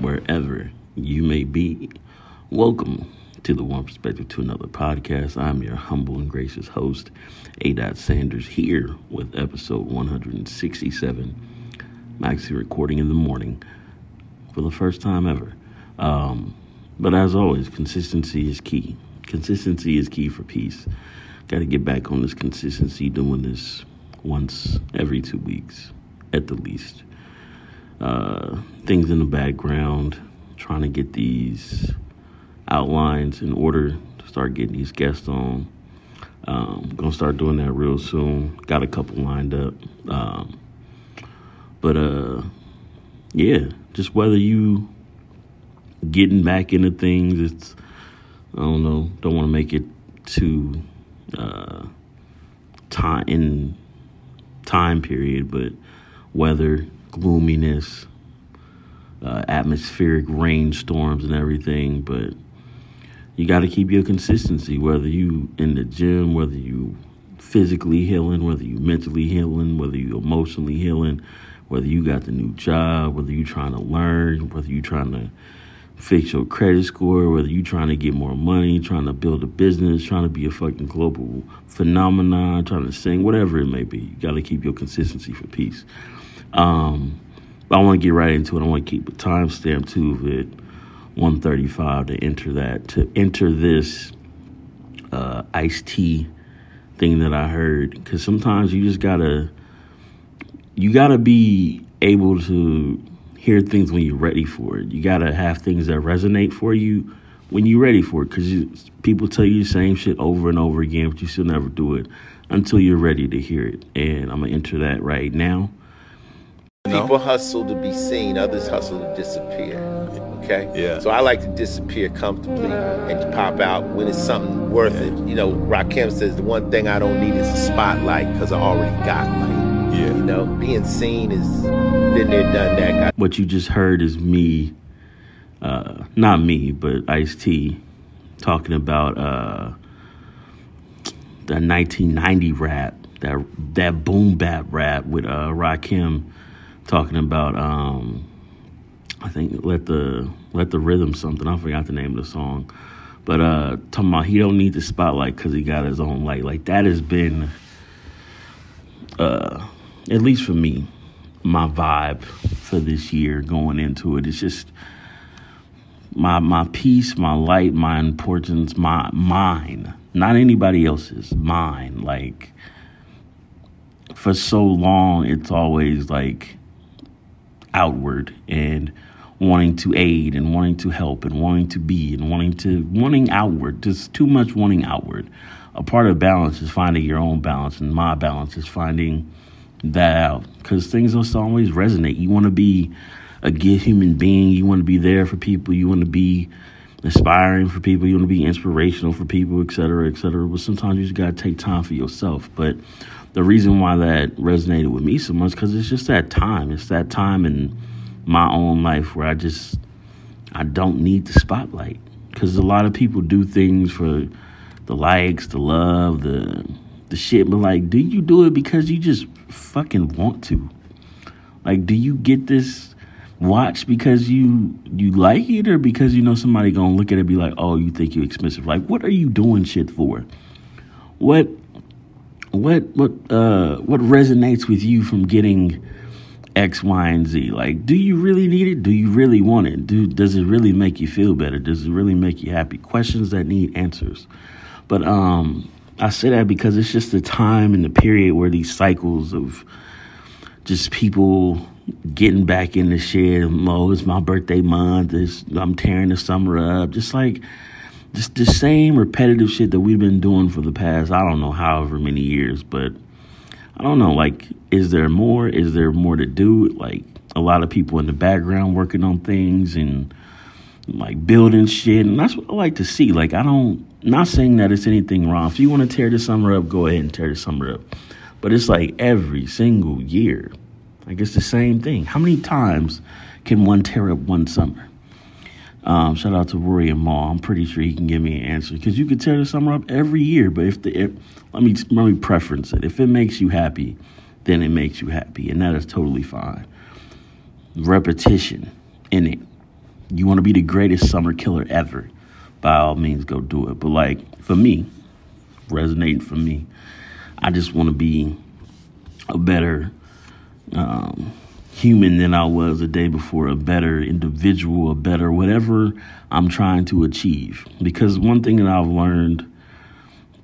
wherever you may be. Welcome to the One Perspective to Another podcast. I'm your humble and gracious host, A. Dot Sanders, here with episode 167. I'm actually recording in the morning for the first time ever. Um, but as always, consistency is key. Consistency is key for peace. Got to get back on this consistency, doing this once every two weeks at the least. Uh, things in the background, trying to get these outlines in order to start getting these guests on. Um, gonna start doing that real soon. Got a couple lined up. Um, but uh, yeah, just whether you getting back into things, it's I don't know. Don't want to make it too uh, time in time period, but weather, gloominess, uh, atmospheric rainstorms, and everything. But you got to keep your consistency, whether you in the gym, whether you physically healing, whether you mentally healing, whether you emotionally healing, whether you got the new job, whether you trying to learn, whether you trying to fix your credit score, whether you trying to get more money, trying to build a business, trying to be a fucking global phenomenon, trying to sing, whatever it may be. You got to keep your consistency for peace. Um, I want to get right into it. I want to keep a timestamp too of it, 135 to enter that, to enter this uh, Ice T thing that I heard. Because sometimes you just got to, you got to be able to hear things when you're ready for it. You got to have things that resonate for you when you're ready for it because people tell you the same shit over and over again, but you still never do it until you're ready to hear it. And I'm to enter that right now. People hustle to be seen, others hustle to disappear. Okay? Yeah. So I like to disappear comfortably and to pop out when it's something worth it. You know, Rakim says the one thing I don't need is a spotlight because I already got light. Yeah. You know, being seen is been there, done that. What you just heard is me, uh, not me, but Ice T, talking about uh, the 1990 rap, that that boom bap rap with uh, Rakim, talking about um, I think let the let the rhythm something. I forgot the name of the song, but uh, talking about he don't need the spotlight because he got his own light. Like that has been, uh, at least for me, my vibe for this year going into it. It's just my my peace, my light, my importance, my mine, not anybody else's, mine. Like for so long, it's always like outward and wanting to aid and wanting to help and wanting to be and wanting to wanting outward. Just too much wanting outward. A part of balance is finding your own balance, and my balance is finding that out because things don't always resonate. You want to be a good human being. You want to be there for people. You want to be inspiring for people. You want to be inspirational for people, et cetera, et cetera. But sometimes you just got to take time for yourself. But the reason why that resonated with me so much because it's just that time. It's that time in my own life where I just I don't need the spotlight because a lot of people do things for the likes, the love, the the shit. But like, do you do it because you just fucking want to? Like, do you get this watch because you you like it or because you know somebody gonna look at it and be like, oh, you think you're expensive? Like, what are you doing shit for? What what what uh what resonates with you from getting X, Y, and Z? Like, do you really need it? Do you really want it? Do does it really make you feel better? Does it really make you happy? Questions that need answers. But um I say that because it's just the time and the period where these cycles of just people getting back in the shit. Oh, it's my birthday month. It's, I'm tearing the summer up. Just like just the same repetitive shit that we've been doing for the past, I don't know, however many years. But I don't know, like, is there more? Is there more to do? Like, a lot of people in the background working on things and like building shit. And that's what I like to see. Like, I don't, not saying that it's anything wrong. If you want to tear the summer up, go ahead and tear the summer up. But it's like every single year. Like it's the same thing. How many times can one tear up one summer? Um, shout out to Rory and Mal. I'm pretty sure he can give me an answer because you could tear the summer up every year. But if the if, let me let me preference it. If it makes you happy, then it makes you happy, and that is totally fine. Repetition in it you want to be the greatest summer killer ever, by all means, go do it. But like for me, resonating for me, I just want to be a better um, human than I was the day before, a better individual, a better whatever I'm trying to achieve. Because one thing that I've learned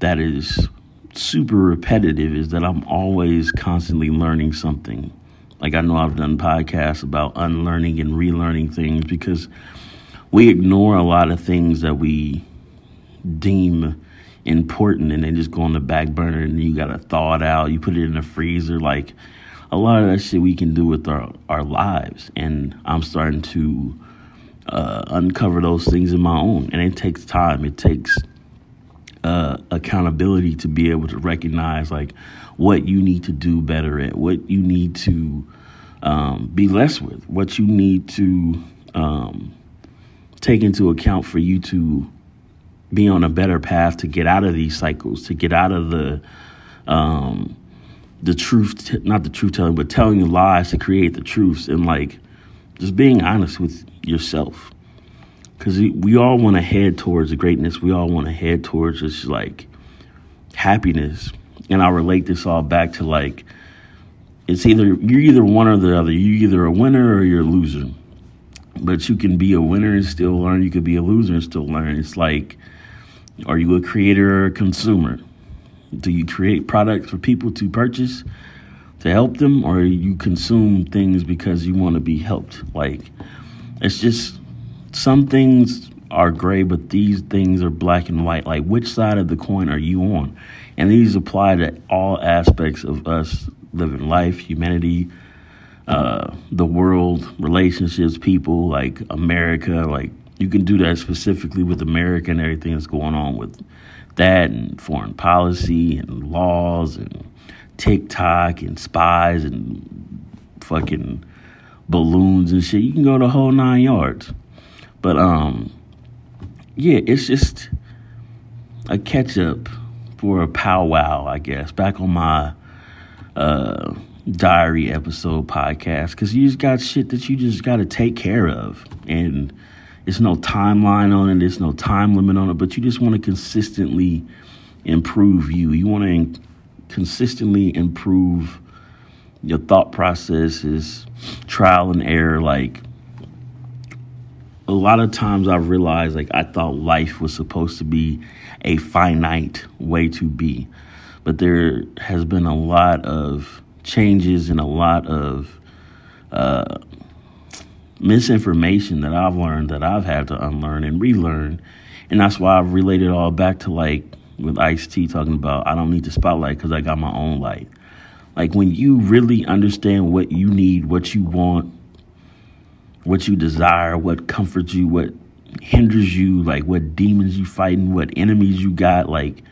that is super repetitive is that I'm always constantly learning something. Like I know I've done podcasts about unlearning and relearning things because we ignore a lot of things that we deem important and they just go on the back burner and you gotta thaw it out, you put it in the freezer. Like a lot of that shit we can do with our, our lives. And I'm starting to uh, uncover those things in my own. And it takes time. It takes uh, accountability to be able to recognize like what you need to do better at, what you need to um, be less with, what you need to um, take into account for you to be on a better path to get out of these cycles, to get out of the um, the truth, not the truth telling, but telling lies to create the truths, and like just being honest with yourself because we all want to head towards the greatness. We all want to head towards just like happiness. And I relate this all back to like it's either you're either one or the other. You're either a winner or you're a loser. But you can be a winner and still learn. You could be a loser and still learn. It's like, are you a creator or a consumer? Do you create products for people to purchase to help them, or you consume things because you want to be helped? Like, it's just some things are gray, but these things are black and white. Like, which side of the coin are you on? And these apply to all aspects of us living life, humanity, uh, the world, relationships, people, like America. Like, you can do that specifically with America and everything that's going on with that and foreign policy and laws and TikTok and spies and fucking balloons and shit. You can go the whole nine yards. But um, yeah, it's just a catch up for a powwow, I guess. Back on my uh, diary episode podcast, because you just got shit that you just got to take care of, and it's no timeline on it. There's no time limit on it, but you just want to consistently improve you. You want to consistently improve your thought processes, trial and error, like a lot of times I've realized like I thought life was supposed to be a finite way to be. But there has been a lot of changes and a lot of uh, misinformation that I've learned that I've had to unlearn and relearn. And that's why I've related all back to like with Ice T talking about I don't need the spotlight because I got my own light. Like when you really understand what you need, what you want, what you desire, what comforts you, what hinders you, like what demons you fighting, what enemies you got, like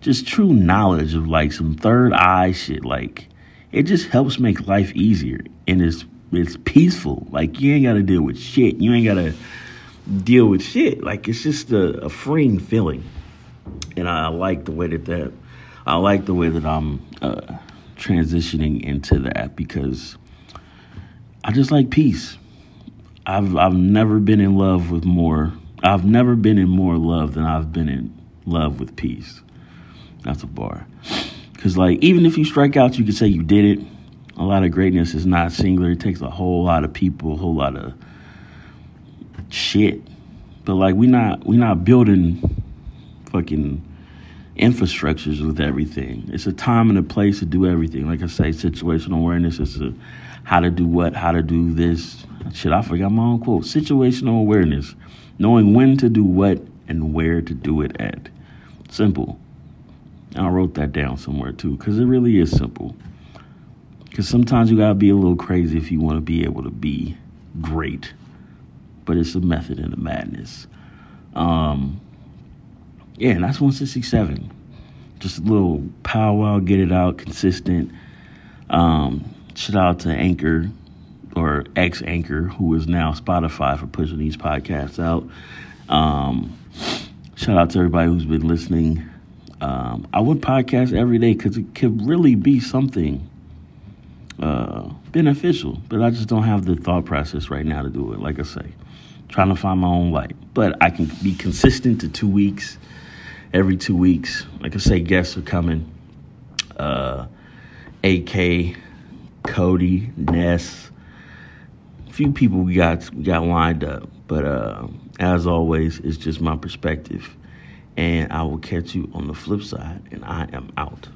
just true knowledge of like some third eye shit. Like it just helps make life easier and it's it's peaceful. Like you ain't gotta deal with shit. You ain't gotta deal with shit. Like it's just a, a freeing feeling. And I like the way that that I like the way that I'm uh, transitioning into that because I just like peace. I've I've never been in love with more. I've never been in more love than I've been in love with peace. That's a bar. Cause like even if you strike out, you can say you did it. A lot of greatness is not singular. It takes a whole lot of people, a whole lot of shit. But like we not we not building fucking infrastructures with everything. It's a time and a place to do everything. Like I say, situational awareness is a how to do what, how to do this. Shit, I forgot my own quote. Situational awareness, knowing when to do what and where to do it at. Simple. I wrote that down somewhere too, because it really is simple. Because sometimes you gotta be a little crazy if you want to be able to be great, but it's a method in the madness. Um, yeah, and that's 167. Just a little powwow, get it out, consistent. Um, shout out to Anchor or ex Anchor, who is now Spotify for pushing these podcasts out. Um, shout out to everybody who's been listening. Um, I would podcast every day because it could really be something uh, beneficial, but I just don't have the thought process right now to do it. Like I say, trying to find my own light. But I can be consistent to two weeks, every two weeks. Like I say, guests are coming. Uh, AK, Cody, Ness, a few people we got we got lined up. But uh, as always, it's just my perspective. And I will catch you on the flip side, and I am out.